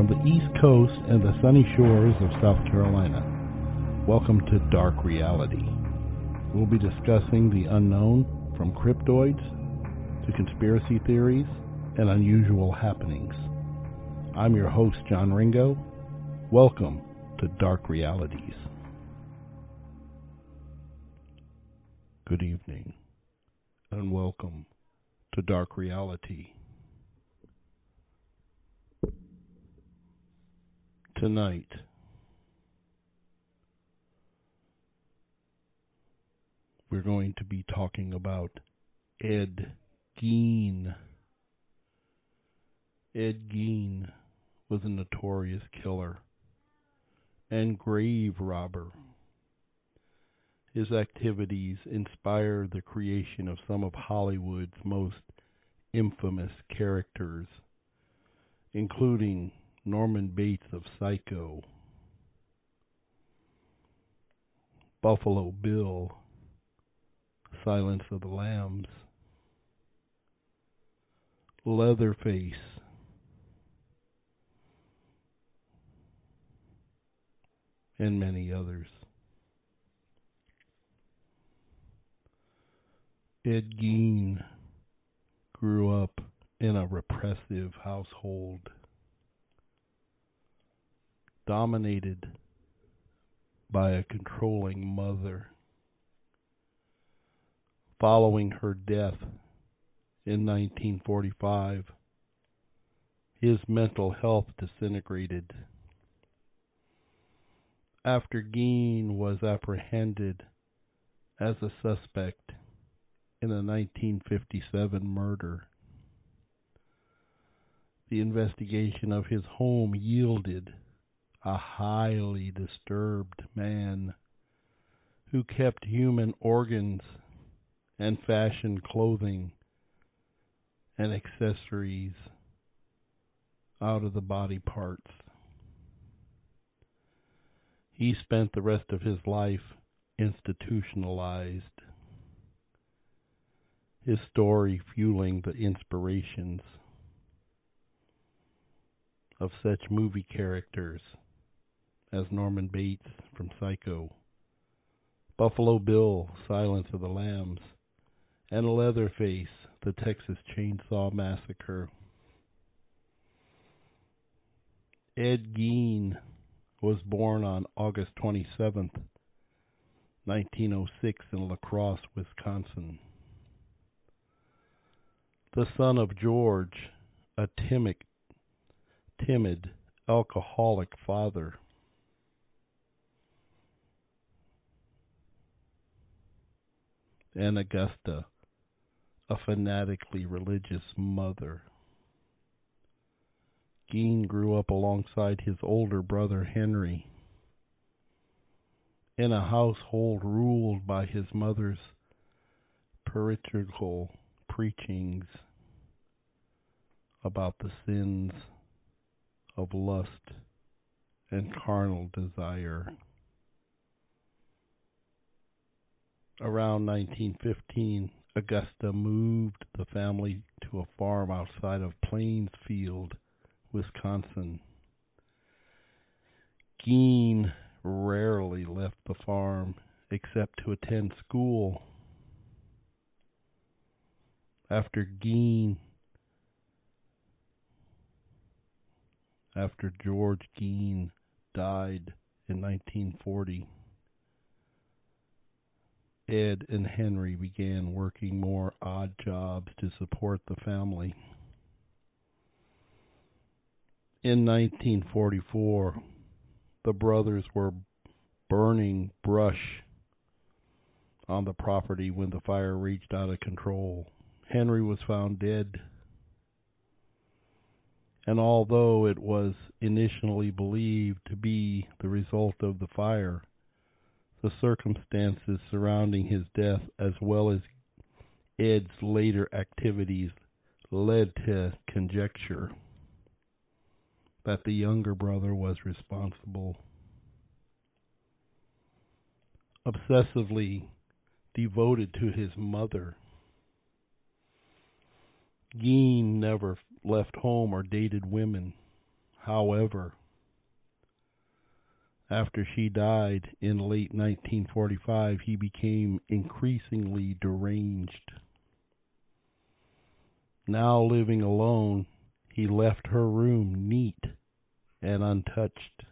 from the East Coast and the sunny shores of South Carolina. Welcome to Dark Reality. We'll be discussing the unknown from cryptids to conspiracy theories and unusual happenings. I'm your host, John Ringo. Welcome to Dark Realities. Good evening, and welcome to Dark Reality. Tonight, we're going to be talking about Ed Gein. Ed Gein was a notorious killer and grave robber. His activities inspired the creation of some of Hollywood's most infamous characters, including Norman Bates of Psycho, Buffalo Bill, Silence of the Lambs, Leatherface, and many others. Ed Gein grew up in a repressive household dominated by a controlling mother. Following her death in 1945, his mental health disintegrated. After Gein was apprehended as a suspect in a 1957 murder, the investigation of his home yielded a highly disturbed man who kept human organs and fashioned clothing and accessories out of the body parts. He spent the rest of his life institutionalized, his story fueling the inspirations of such movie characters as Norman Bates from Psycho, Buffalo Bill, Silence of the Lambs, and Leatherface, the Texas Chainsaw Massacre. Ed Gein was born on August 27, 1906 in La Crosse, Wisconsin. The son of George, a timid, timid alcoholic father. And Augusta, a fanatically religious mother. Gein grew up alongside his older brother Henry in a household ruled by his mother's puritanical preachings about the sins of lust and carnal desire. Around 1915, Augusta moved the family to a farm outside of Plainsfield, Wisconsin. Gein rarely left the farm except to attend school. After Gein, after George Gein died in 1940, Ed and Henry began working more odd jobs to support the family. In 1944, the brothers were burning brush on the property when the fire reached out of control. Henry was found dead. And although it was initially believed to be the result of the fire, the circumstances surrounding his death, as well as Ed's later activities, led to conjecture that the younger brother was responsible. Obsessively devoted to his mother, Gein never left home or dated women. However, after she died in late 1945, he became increasingly deranged. Now living alone, he left her room neat and untouched,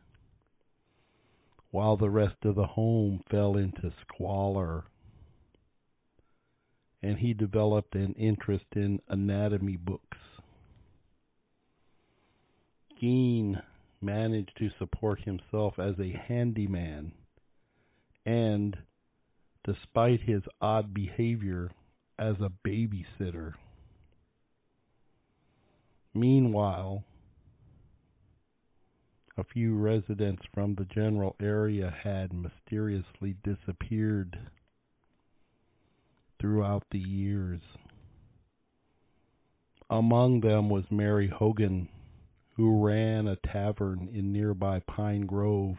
while the rest of the home fell into squalor. And he developed an interest in anatomy books. Gein managed to support himself as a handyman, and, despite his odd behavior, as a babysitter. Meanwhile, a few residents from the general area had mysteriously disappeared throughout the years. Among them was Mary Hogan, who ran a tavern in nearby Pine Grove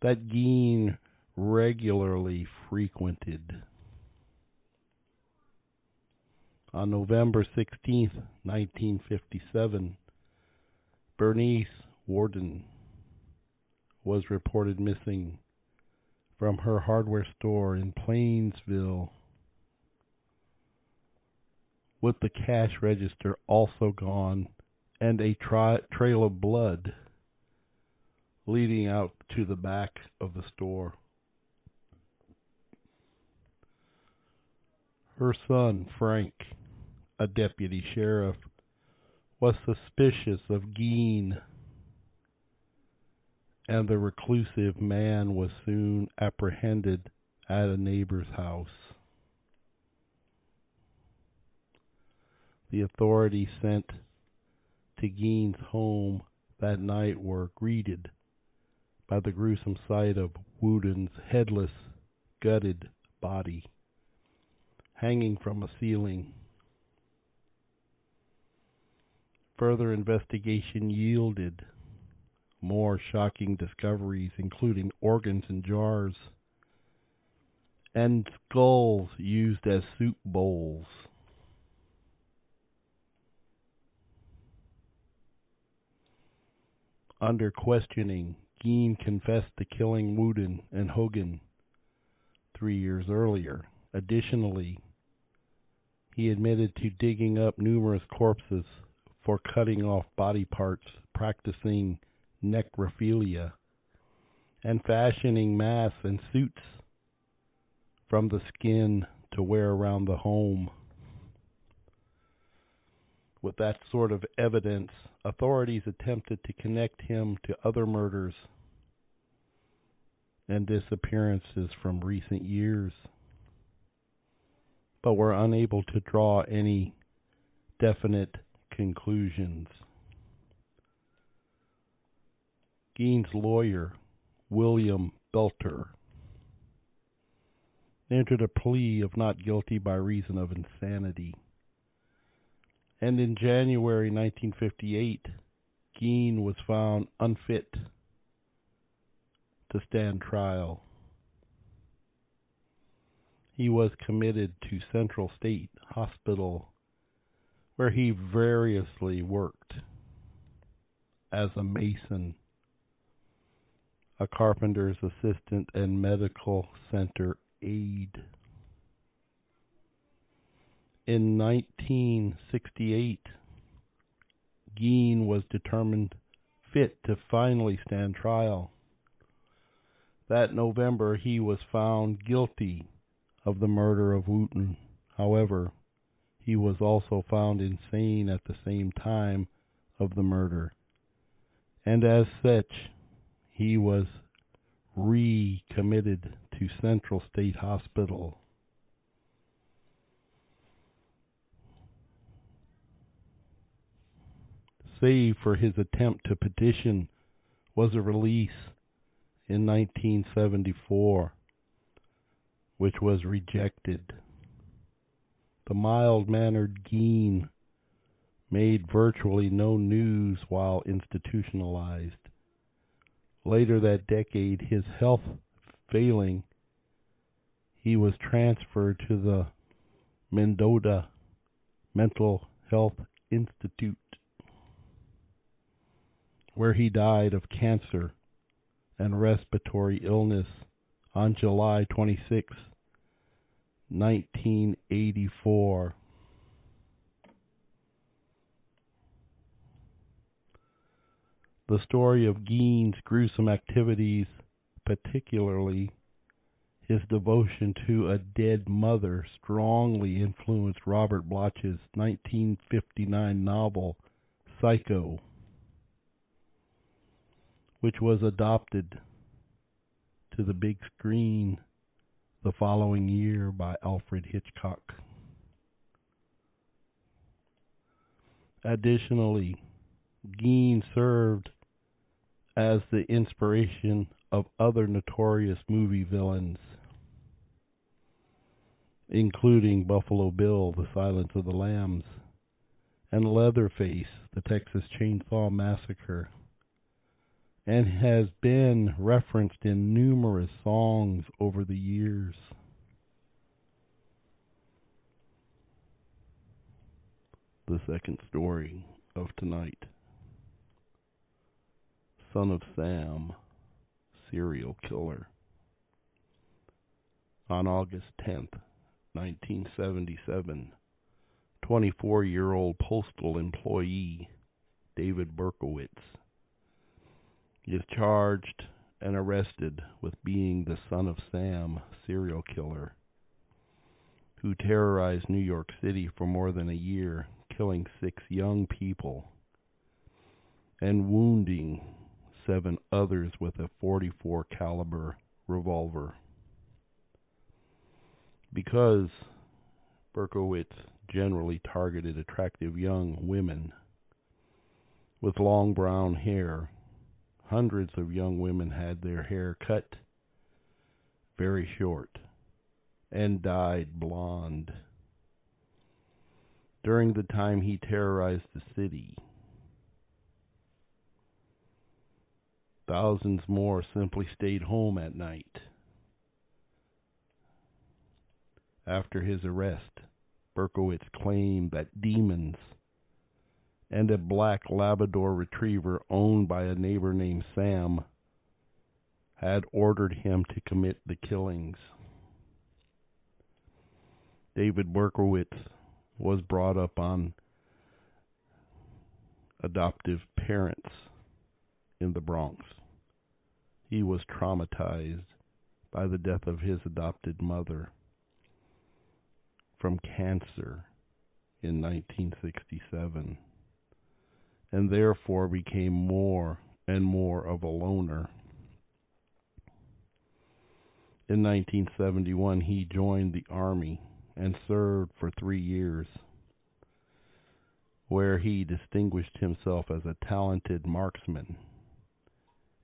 that Gein regularly frequented. On November 16, 1957, Bernice Worden was reported missing from her hardware store in Plainsville, with the cash register also gone and a tri- trail of blood leading out to the back of the store. Her son, Frank, a deputy sheriff, was suspicious of Gein, and the reclusive man was soon apprehended at a neighbor's house. The authorities sent to Gein's home that night were greeted by the gruesome sight of Worden's headless, gutted body hanging from a ceiling. Further investigation yielded more shocking discoveries, including organs in jars and skulls used as soup bowls. Under questioning, Gein confessed to killing Worden and Hogan three years earlier. Additionally, he admitted to digging up numerous corpses for cutting off body parts, practicing necrophilia, and fashioning masks and suits from the skin to wear around the home. With that sort of evidence, authorities attempted to connect him to other murders and disappearances from recent years but were unable to draw any definite conclusions. Gein's lawyer, William Belter, entered a plea of not guilty by reason of insanity. And in January 1958, Gein was found unfit to stand trial he was committed to Central State Hospital, where he variously worked as a mason, a carpenter's assistant, and medical center aide. In 1968, Gein was determined fit to finally stand trial. That November, he was found guilty of the murder of Wooten. However, he was also found insane at the same time of the murder, and as such, he was recommitted to Central State Hospital. Save for his attempt to petition was a release in 1974 which was rejected. The mild mannered Gein made virtually no news while institutionalized. Later that decade, his health failing, he was transferred to the Mendota Mental Health Institute, where he died of cancer and respiratory illness on July 26, 1984. The story of Gein's gruesome activities, particularly his devotion to a dead mother, strongly influenced Robert Bloch's 1959 novel Psycho, which was adopted to the big screen the following year by Alfred Hitchcock. Additionally, Gein served as the inspiration of other notorious movie villains, including Buffalo Bill, The Silence of the Lambs, and Leatherface, The Texas Chainsaw Massacre, and has been referenced in numerous songs over the years. The second story of tonight Son of Sam, serial killer. On August 10th, 1977, 24 year old postal employee David Berkowitz is charged and arrested with being the son of Sam serial killer who terrorized New York City for more than a year, killing six young people and wounding seven others with a 44 caliber revolver. Because Berkowitz generally targeted attractive young women with long brown hair, hundreds of young women had their hair cut very short and dyed blonde. During the time he terrorized the city, Thousands more simply stayed home at night. After his arrest, Berkowitz claimed that demons and a black Labrador retriever owned by a neighbor named Sam had ordered him to commit the killings. David Berkowitz was brought up on adoptive parents in the Bronx. He was traumatized by the death of his adopted mother from cancer in 1967 and therefore became more and more of a loner. In 1971, he joined the Army and served for three years, where he distinguished himself as a talented marksman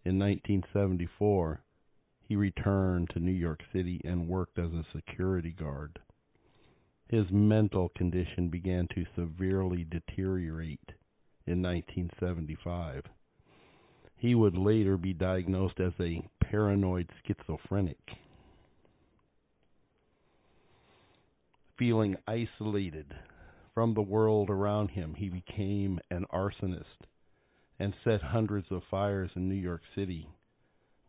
in 1974, he returned to New York City and worked as a security guard. His mental condition began to severely deteriorate in 1975. He would later be diagnosed as a paranoid schizophrenic. Feeling isolated from the world around him, he became an arsonist and set hundreds of fires in New York City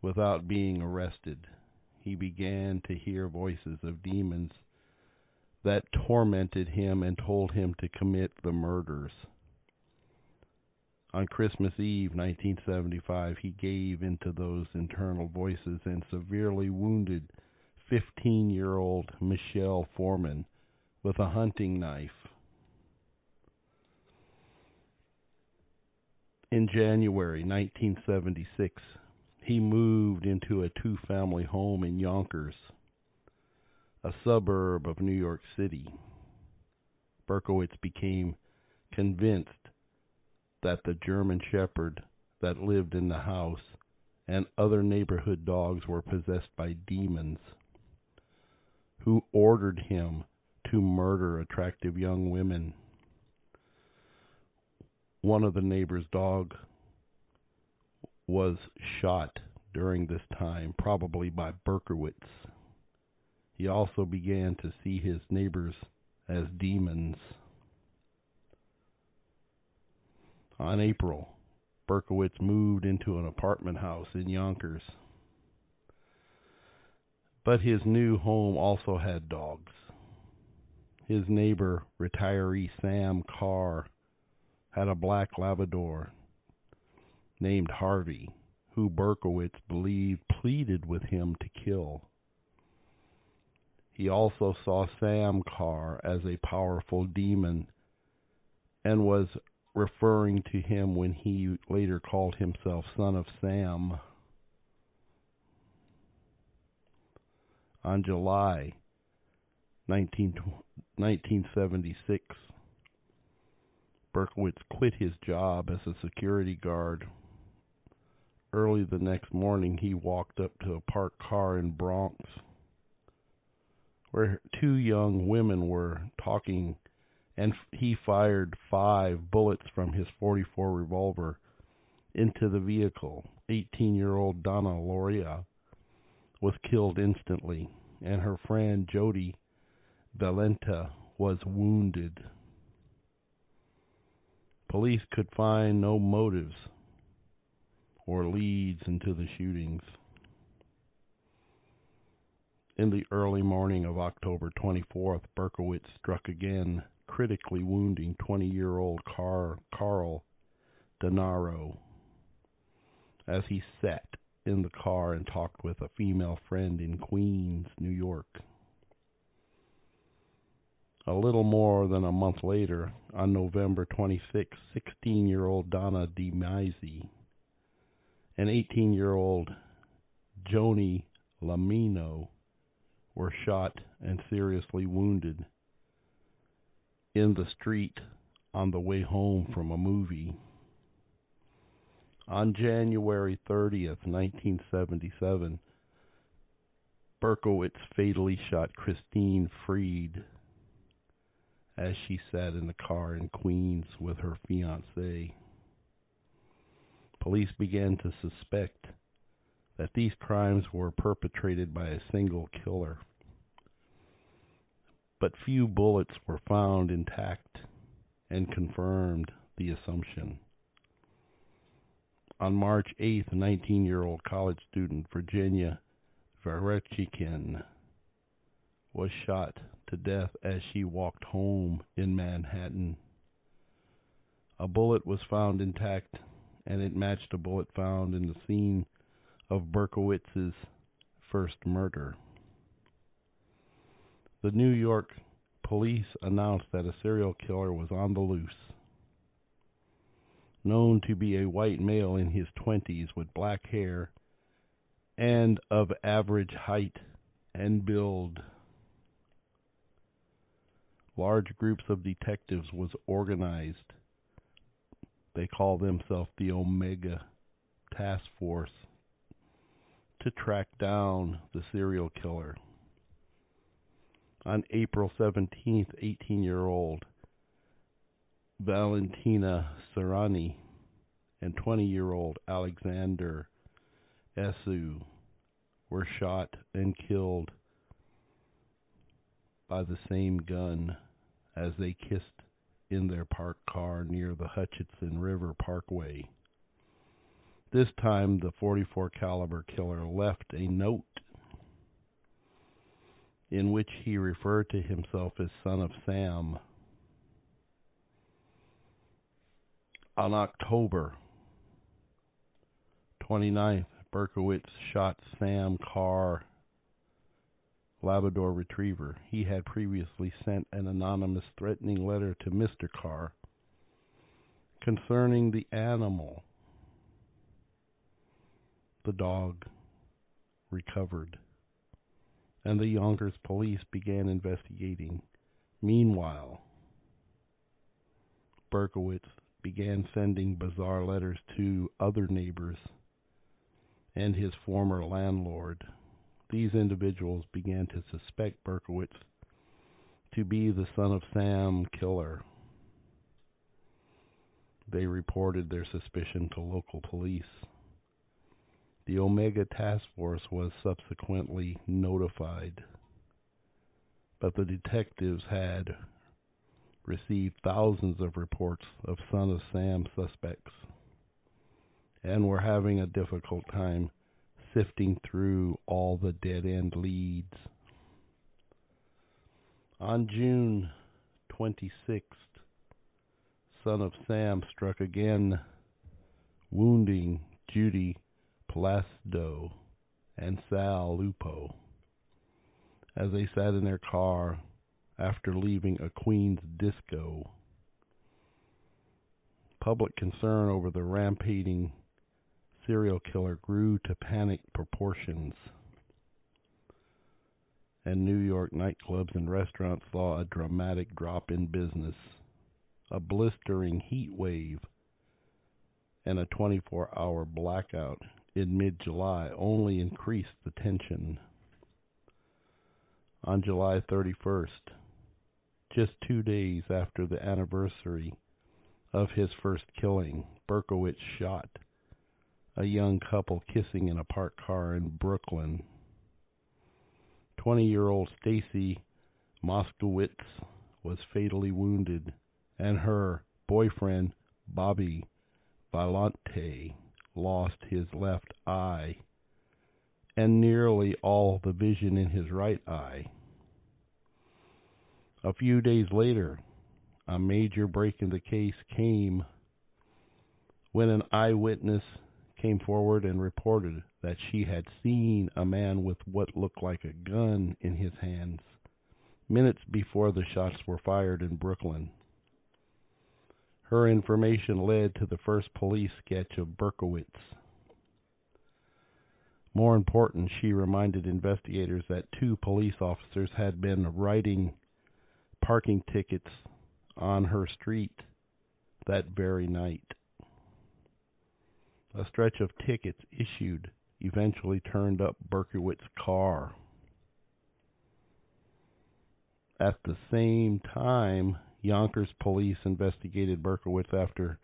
without being arrested. He began to hear voices of demons that tormented him and told him to commit the murders. On Christmas Eve 1975, he gave into those internal voices and severely wounded 15 year old Michelle Forman with a hunting knife. In January 1976, he moved into a two family home in Yonkers, a suburb of New York City. Berkowitz became convinced that the German Shepherd that lived in the house and other neighborhood dogs were possessed by demons who ordered him to murder attractive young women one of the neighbor's dog was shot during this time, probably by Berkowitz. He also began to see his neighbors as demons. On April Berkowitz moved into an apartment house in Yonkers. But his new home also had dogs. His neighbor, retiree Sam Carr, had a black Labrador named Harvey, who Berkowitz believed pleaded with him to kill. He also saw Sam Carr as a powerful demon and was referring to him when he later called himself Son of Sam. On July 19, 1976, Berkowitz quit his job as a security guard. Early the next morning, he walked up to a parked car in Bronx where two young women were talking, and he fired five bullets from his 44 revolver into the vehicle. 18 year old Donna Lauria was killed instantly, and her friend Jody Valenti was wounded. Police could find no motives or leads into the shootings. In the early morning of October 24th, Berkowitz struck again, critically wounding 20-year-old Car- Carl Denaro as he sat in the car and talked with a female friend in Queens, New York. A little more than a month later, on November 26, 16-year-old Donna DeMasi and 18-year-old Joni Lomino were shot and seriously wounded in the street on the way home from a movie. On January 30th, 1977, Berkowitz fatally shot Christine Freed as she sat in the car in Queens with her fiance. Police began to suspect that these crimes were perpetrated by a single killer but few bullets were found intact and confirmed the assumption. On March 8th, 19 year old college student Virginia Varechikin, was shot to death as she walked home in Manhattan. A bullet was found intact, and it matched a bullet found in the scene of Berkowitz's first murder. The New York police announced that a serial killer was on the loose. Known to be a white male in his 20s with black hair and of average height and build. Large groups of detectives was organized. They call themselves the Omega Task Force to track down the serial killer on April 17th, 18 year old Valentina Suriani and 20 year old Alexander Esau were shot and killed by the same gun as they kissed in their parked car near the Hutchinson River Parkway. This time the 44 caliber killer left a note in which he referred to himself as son of Sam. On October 29th, Berkowitz shot Sam Carr, Labrador Retriever. He had previously sent an anonymous threatening letter to Mr. Carr concerning the animal. The dog recovered and the Yonkers police began investigating. Meanwhile, Berkowitz began sending bizarre letters to other neighbors and his former landlord. These individuals began to suspect Berkowitz to be the son of Sam killer. They reported their suspicion to local police. The Omega Task Force was subsequently notified, but the detectives had received thousands of reports of Son of Sam suspects. and were having a difficult time sifting through all the dead end leads. On June 26th, son of Sam struck again, wounding Judy Placido and Sal Lupo as they sat in their car after leaving a Queen's disco. Public concern over the rampaging serial killer grew to panic proportions, and New York nightclubs and restaurants saw a dramatic drop in business. A blistering heat wave and a 24 hour blackout in mid July only increased the tension. On July 31st, just two days after the anniversary of his first killing, Berkowitz shot a young couple kissing in a parked car in Brooklyn. 20 year old Stacy Moskowitz was fatally wounded, and her boyfriend, Bobby Violante, lost his left eye and nearly all the vision in his right eye. A few days later, a major break in the case came when an eyewitness came forward and reported that she had seen a man with what looked like a gun in his hands minutes before the shots were fired in Brooklyn. Her information led to the first police sketch of Berkowitz. More important, she reminded investigators that two police officers had been writing parking tickets on her street that very night. A stretch of tickets issued eventually turned up Berkowitz's car. At the same time, Yonkers police investigated Berkowitz after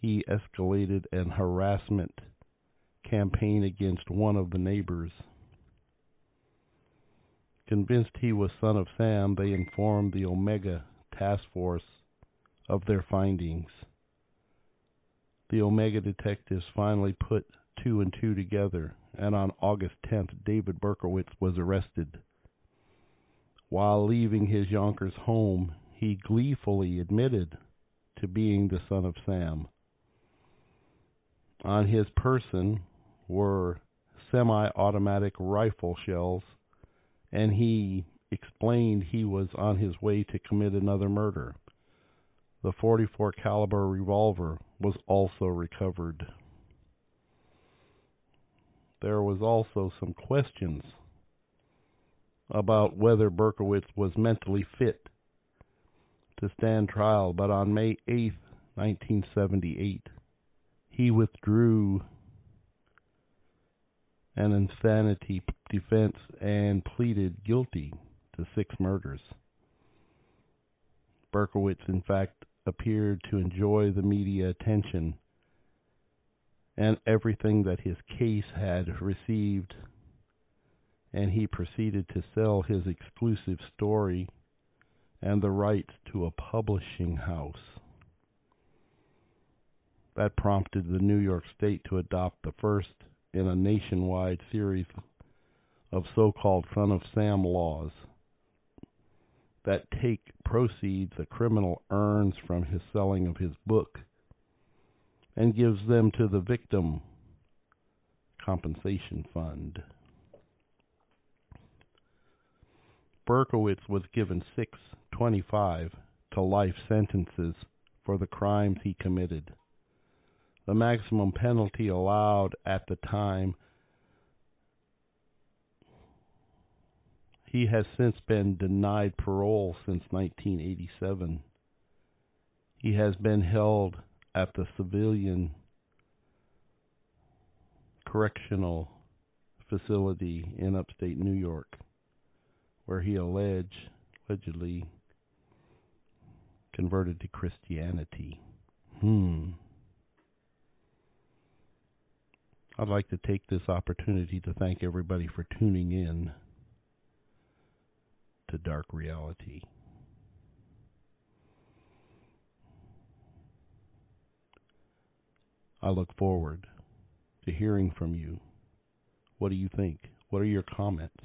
he escalated an harassment campaign against one of the neighbors. Convinced he was son of Sam, they informed the Omega task force of their findings. The Omega detectives finally put two and two together, and on August 10th, David Berkowitz was arrested. While leaving his Yonkers home, he gleefully admitted to being the son of Sam. On his person were semi automatic rifle shells, and he explained he was on his way to commit another murder. The 44 caliber revolver was also recovered. There was also some questions about whether Berkowitz was mentally fit to stand trial, but on May 8, 1978, he withdrew an insanity defense and pleaded guilty to six murders. Berkowitz, in fact, appeared to enjoy the media attention and everything that his case had received, and he proceeded to sell his exclusive story and the rights to a publishing house. That prompted the New York State to adopt the first in a nationwide series of so called Son of Sam laws that take proceeds a criminal earns from his selling of his book and gives them to the victim compensation fund. Berkowitz was given six 25 to life sentences for the crimes he committed. The maximum penalty allowed at the time He has since been denied parole since 1987. He has been held at the Sullivan correctional facility in upstate New York, where he alleged, allegedly converted to Christianity. Hmm. I'd like to take this opportunity to thank everybody for tuning in to dark reality. I look forward to hearing from you. What do you think? What are your comments?